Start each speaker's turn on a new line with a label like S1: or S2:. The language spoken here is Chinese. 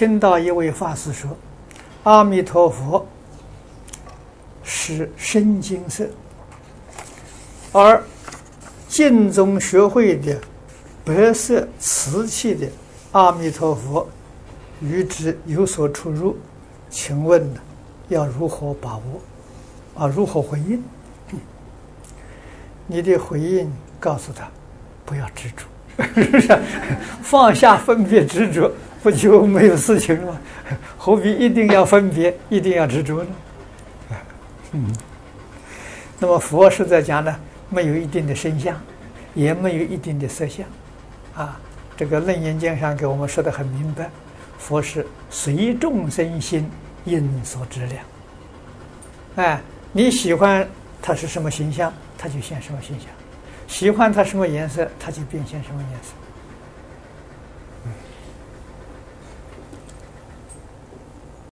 S1: 听到一位法师说：“阿弥陀佛是深金色，而净宗学会的白色瓷器的阿弥陀佛与之有所出入，请问，要如何把握？啊，如何回应？你的回应告诉他，不要执着，是不是？放下分别执着。”不就没有事情了吗？何必一定要分别，一定要执着呢？嗯，那么佛是在讲呢，没有一定的身相，也没有一定的色相，啊，这个《楞严经》上给我们说的很明白，佛是随众生心应所知量。哎，你喜欢它是什么形象，它就现什么形象；喜欢它什么颜色，它就变现什么颜色。